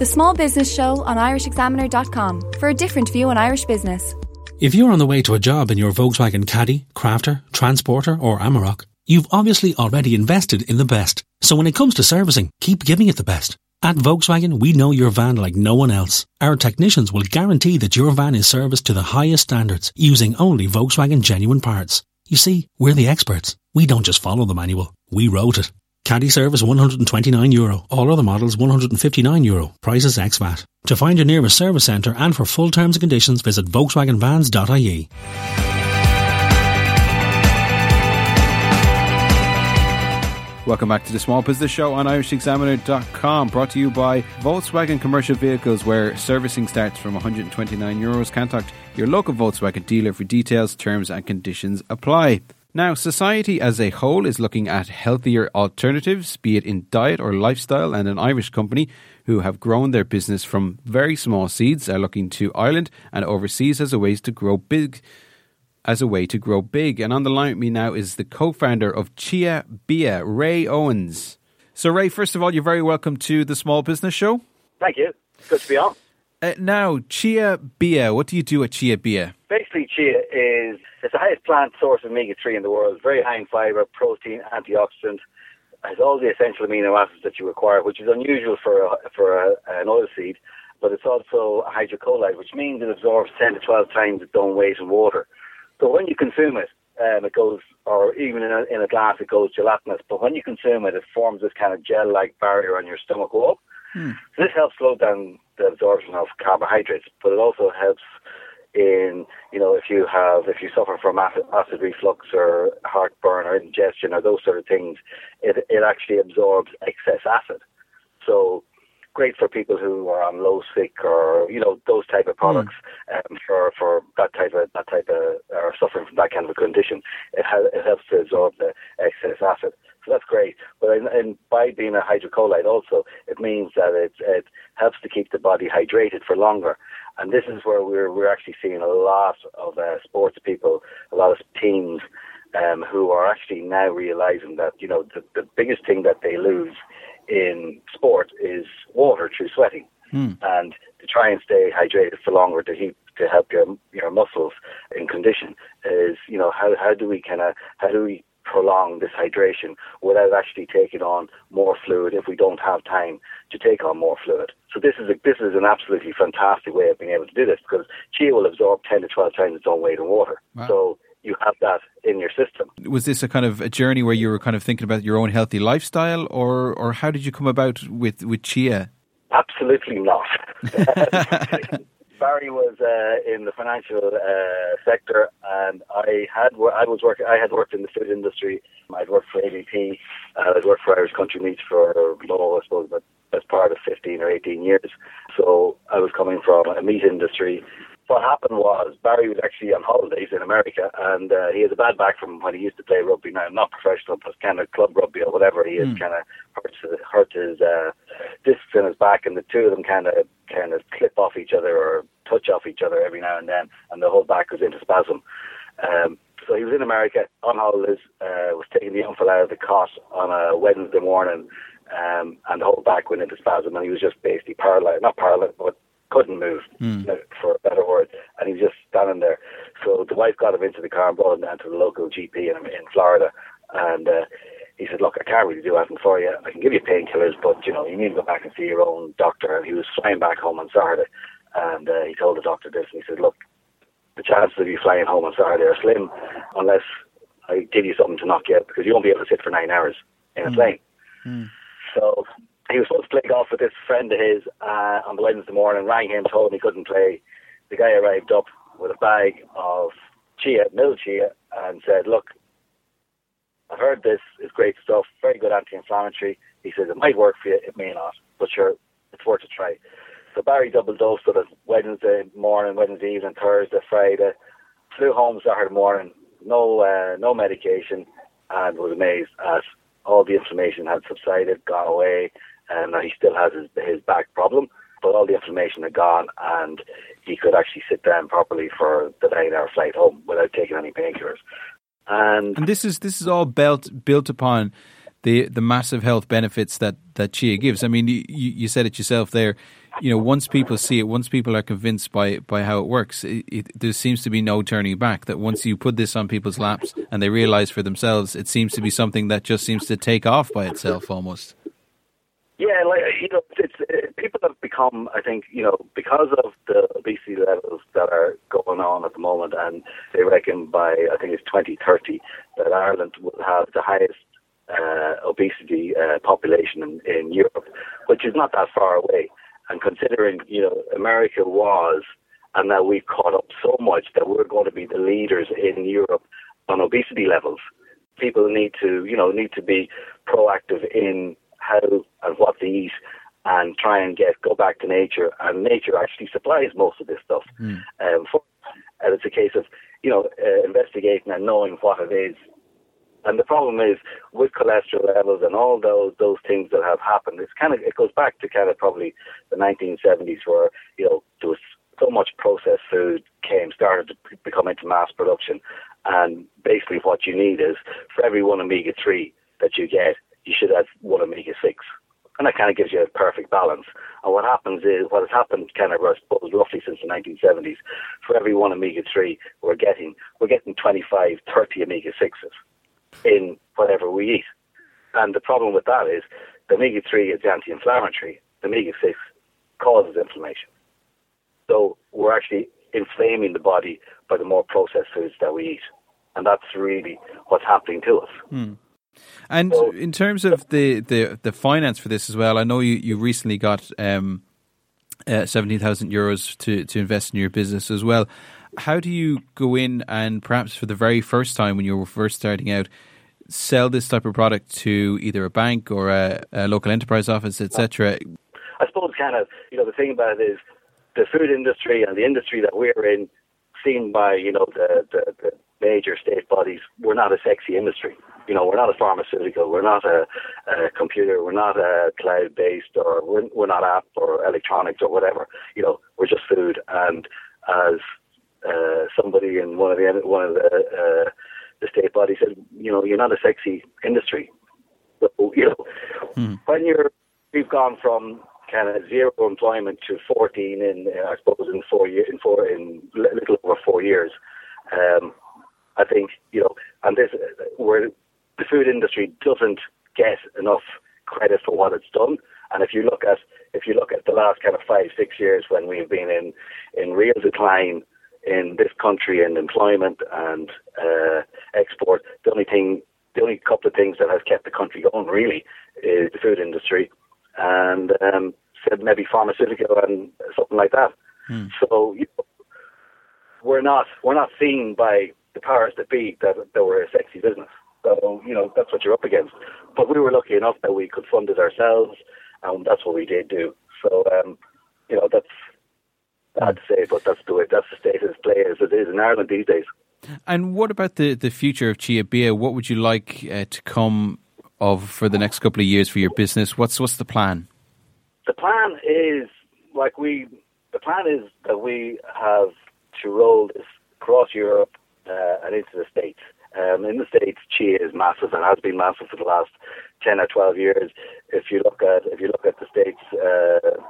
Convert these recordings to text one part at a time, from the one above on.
The Small Business Show on irishexaminer.com for a different view on Irish business. If you're on the way to a job in your Volkswagen Caddy, Crafter, Transporter or Amarok, you've obviously already invested in the best. So when it comes to servicing, keep giving it the best. At Volkswagen, we know your van like no one else. Our technicians will guarantee that your van is serviced to the highest standards using only Volkswagen genuine parts. You see, we're the experts. We don't just follow the manual, we wrote it. Caddy service 129 euro. All other models 159 euro. Prices ex VAT. To find your nearest service centre and for full terms and conditions visit volkswagenvans.ie. Welcome back to the Small Business Show on IrishExaminer.com, brought to you by Volkswagen Commercial Vehicles, where servicing starts from 129 euros. Contact your local Volkswagen dealer for details, terms, and conditions apply. Now, society as a whole is looking at healthier alternatives, be it in diet or lifestyle, and an Irish company who have grown their business from very small seeds are looking to Ireland and overseas as a ways to grow big as a way to grow big. And on the line with me now is the co-founder of Chia Bia, Ray Owens. So Ray, first of all, you're very welcome to the Small Business Show. Thank you. Good to be on. Uh, now, Chia Bia. what do you do at Chia Bia? Basically, chia is it's the highest plant source of omega three in the world. Very high in fiber, protein, antioxidant. Has all the essential amino acids that you require, which is unusual for a, for a, an oil seed. But it's also a hydrocolloid, which means it absorbs 10 to 12 times its own weight in water. So when you consume it, um, it goes, or even in a, in a glass, it goes gelatinous. But when you consume it, it forms this kind of gel-like barrier on your stomach wall. Hmm. So this helps slow down the absorption of carbohydrates, but it also helps in you know if you have if you suffer from acid, acid reflux or heartburn or indigestion or those sort of things, it it actually absorbs excess acid. So great for people who are on low sick or you know those type of products mm. um, for for that type of that type of or suffering from that kind of a condition. It has it helps to absorb the excess acid. That's great. But in, in, by being a hydrocolloid also, it means that it, it helps to keep the body hydrated for longer. And this is where we're, we're actually seeing a lot of uh, sports people, a lot of teams um, who are actually now realizing that, you know, the, the biggest thing that they lose in sport is water through sweating. Hmm. And to try and stay hydrated for longer to keep to help your your muscles in condition is you know how how do we kind of how do we prolong this hydration without actually taking on more fluid if we don't have time to take on more fluid. So this is a, this is an absolutely fantastic way of being able to do this because chia will absorb 10 to 12 times its own weight in water. Wow. So you have that in your system. Was this a kind of a journey where you were kind of thinking about your own healthy lifestyle or or how did you come about with with chia? Absolutely not. Barry was uh, in the financial uh, sector, and I had I was working. I had worked in the food industry. I'd worked for ABP. Uh, I'd worked for Irish Country Meats for oh, I suppose, but as part of 15 or 18 years. So I was coming from a meat industry. What happened was Barry was actually on holidays in America, and uh, he has a bad back from when he used to play rugby. Now, not professional, but kind of club rugby or whatever. He mm. kind of hurt, hurt his uh, discs in his back, and the two of them kind of kind of clip off each other or touch off each other every now and then, and the whole back goes into spasm. Um, so he was in America on holidays, uh, was taking the young fella out of the cot on a Wednesday morning, um, and the whole back went into spasm, and he was just basically paralyzed, not paralyzed, but couldn't move, mm. for a better word, and he was just standing there. So the wife got him into the car and brought him down to the local GP in, in Florida, and uh, he said, look, I can't really do anything for you. I can give you painkillers, but, you know, you need to go back and see your own doctor. And he was flying back home on Saturday. And uh, he told the doctor this, and he said, look, the chances of you flying home on Saturday are slim unless I give you something to knock you out because you won't be able to sit for nine hours in a mm. plane. Mm. So he was supposed to play golf with this friend of his uh, on the Wednesday morning, rang him, told him he couldn't play. The guy arrived up with a bag of chia, mill chia, and said, look, I've heard this is great stuff, very good anti-inflammatory. He says it might work for you, it may not, but sure, it's worth a try. So Barry double dosed it Wednesday morning, Wednesday evening, Thursday, Friday. Flew home Saturday morning, no uh, no medication, and was amazed as all the inflammation had subsided, gone away, and he still has his, his back problem, but all the inflammation had gone, and he could actually sit down properly for the nine-hour flight home without taking any painkillers. And, and this is this is all built built upon the the massive health benefits that that chia gives. I mean, you, you said it yourself there. You know, once people see it, once people are convinced by by how it works, it, it, there seems to be no turning back. That once you put this on people's laps and they realize for themselves, it seems to be something that just seems to take off by itself almost. Yeah, like you know, it's it, people have become. I think you know because of the obesity levels that are going on at the moment, and they reckon by I think it's 2030 that Ireland will have the highest uh, obesity uh, population in, in Europe, which is not that far away. And considering, you know, America was, and now we've caught up so much that we're going to be the leaders in Europe on obesity levels. People need to, you know, need to be proactive in how and what to eat and try and get go back to nature. And nature actually supplies most of this stuff. Mm. Um, for, and it's a case of, you know, uh, investigating and knowing what it is and the problem is with cholesterol levels and all those those things that have happened. It's kind of it goes back to kind of probably the 1970s where you know there was so much processed food came started to become into mass production, and basically what you need is for every one omega three that you get, you should have one omega six. And that kind of gives you a perfect balance. And what happens is, what has happened kind of, roughly since the 1970s, for every one omega-3 we're getting, we're getting 25, 30 omega-6s in whatever we eat. And the problem with that is the omega 3 is anti inflammatory, the omega 6 causes inflammation. So we're actually inflaming the body by the more processed foods that we eat. And that's really what's happening to us. Hmm. And so, in terms of the, the, the finance for this as well, I know you, you recently got um, uh, 17,000 euros to, to invest in your business as well. How do you go in and perhaps for the very first time when you were first starting out, sell this type of product to either a bank or a, a local enterprise office, etc.? I suppose kind of you know the thing about it is the food industry and the industry that we're in, seen by you know the, the, the major state bodies, we're not a sexy industry. You know, we're not a pharmaceutical, we're not a, a computer, we're not a cloud-based, or we're, we're not app or electronics or whatever. You know, we're just food. And as uh, somebody in one of the one of the uh, the state bodies said, you know, you're not a sexy industry. So, you know, hmm. when you're we've gone from kind of zero employment to 14 in I suppose in four years in four in little over four years. Um, I think you know, and this where the food industry doesn't get enough credit for what it's done. And if you look at if you look at the last kind of five six years when we've been in in real decline in this country in employment and uh, export, the only thing, the only couple of things that has kept the country going really is the food industry and um, said maybe pharmaceutical and something like that. Hmm. So you know, we're not we're not seen by the powers that be that that we're a sexy business. So you know that's what you're up against. But we were lucky enough that we could fund it ourselves, and that's what we did do. So um, you know that's bad to say, but that's the way that's the state of play as it is in Ireland these days. And what about the, the future of Chia Bia? What would you like uh, to come of for the next couple of years for your business? What's what's the plan? The plan is like we. The plan is that we have to roll this across Europe uh, and into the States. Um, in the States, Chia is massive and has been massive for the last ten or twelve years. If you look at if you look at the States. Uh,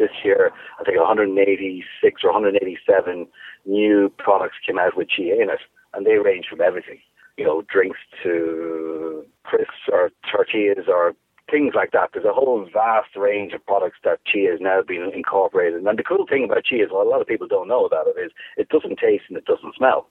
this year, I think 186 or 187 new products came out with chia in it, and they range from everything, you know, drinks to crisps or tortillas or things like that. There's a whole vast range of products that chia has now been incorporated. And the cool thing about chia is, what a lot of people don't know about it, is it doesn't taste and it doesn't smell.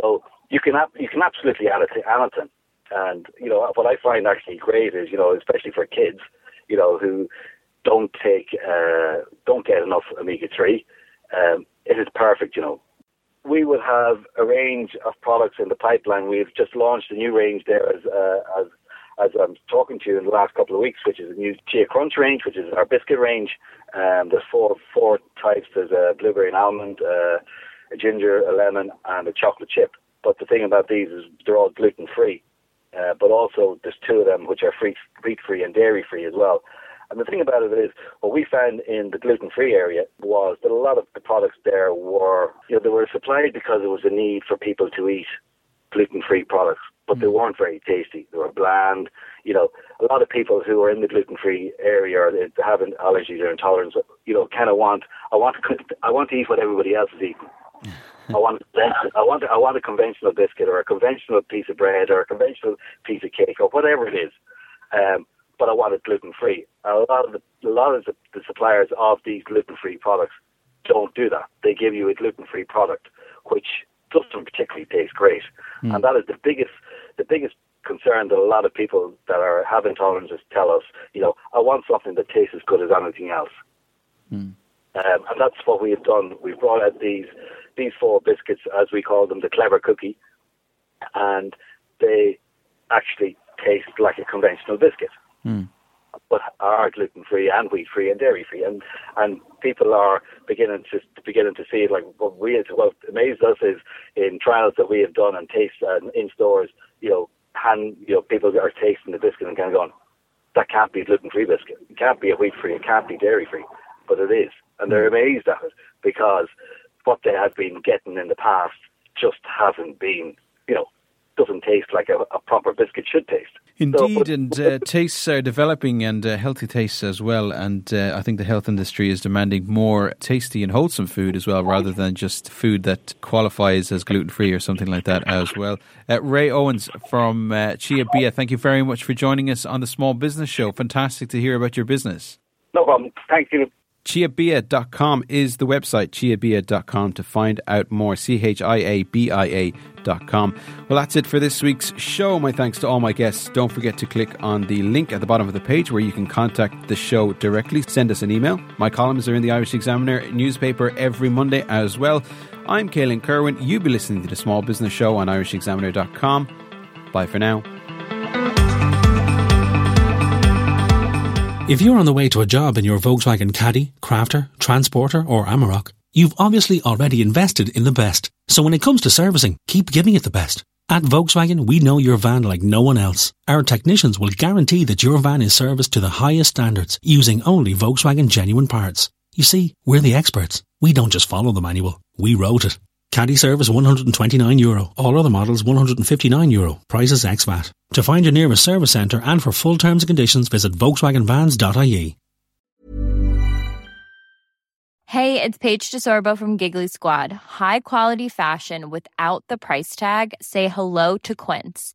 So you can you can absolutely add it to anything. And you know what I find actually great is, you know, especially for kids, you know, who don't take uh, don't get enough omega three. Um, it is perfect, you know. We will have a range of products in the pipeline. We've just launched a new range there as uh, as as I'm talking to you in the last couple of weeks, which is a new Chia Crunch range, which is our biscuit range. Um, there's four four types. There's a blueberry and almond, uh, a ginger, a lemon, and a chocolate chip. But the thing about these is they're all gluten free. Uh, but also there's two of them which are free, wheat free and dairy free as well. And the thing about it is, what we found in the gluten-free area was that a lot of the products there were, you know, they were supplied because there was a need for people to eat gluten-free products, but they mm. weren't very tasty. They were bland. You know, a lot of people who are in the gluten-free area or have allergies or intolerance, you know, kind of want, I want to, I want to eat what everybody else is eating. I want, I want, I want a conventional biscuit or a conventional piece of bread or a conventional piece of cake or whatever it is. Um, but I want it gluten free. A lot of the, a lot of the, the suppliers of these gluten free products don't do that. They give you a gluten free product, which doesn't particularly taste great, mm. and that is the biggest, the biggest concern that a lot of people that are have intolerances tell us. You know, I want something that tastes as good as anything else. Mm. Um, and that's what we have done. We've brought out these these four biscuits, as we call them, the clever cookie, and they actually taste like a conventional biscuit, mm. but are gluten free and wheat free and dairy free, and and people are beginning to beginning to see. Like what we what amazed us is in trials that we have done and taste in stores, you know, hand you know people are tasting the biscuit and kind of going, that can't be a gluten free biscuit, it can't be a wheat free, it can't be dairy free, but it is, and they're hmm. amazed at it because what they have been getting in the past just hasn't been, you know, doesn't taste like a, a proper biscuit should taste. Indeed, so, but, and uh, tastes are developing and uh, healthy tastes as well. And uh, I think the health industry is demanding more tasty and wholesome food as well, rather than just food that qualifies as gluten free or something like that as well. Uh, Ray Owens from uh, Chia Bia, thank you very much for joining us on the Small Business Show. Fantastic to hear about your business. No problem. Thank you. Chiabia.com is the website, chiabia.com to find out more. C H I A B I A.com. Well, that's it for this week's show. My thanks to all my guests. Don't forget to click on the link at the bottom of the page where you can contact the show directly. Send us an email. My columns are in the Irish Examiner newspaper every Monday as well. I'm Caelan Kerwin. You'll be listening to the Small Business Show on irishexaminer.com. Bye for now. If you're on the way to a job in your Volkswagen Caddy, Crafter, Transporter, or Amarok, you've obviously already invested in the best. So when it comes to servicing, keep giving it the best. At Volkswagen, we know your van like no one else. Our technicians will guarantee that your van is serviced to the highest standards using only Volkswagen genuine parts. You see, we're the experts. We don't just follow the manual, we wrote it. Caddy service 129 euro. All other models 159 euro. Prices ex VAT. To find your nearest service centre and for full terms and conditions visit volkswagenvans.ie. Hey, it's Paige DeSorbo from Giggly Squad. High quality fashion without the price tag. Say hello to Quince.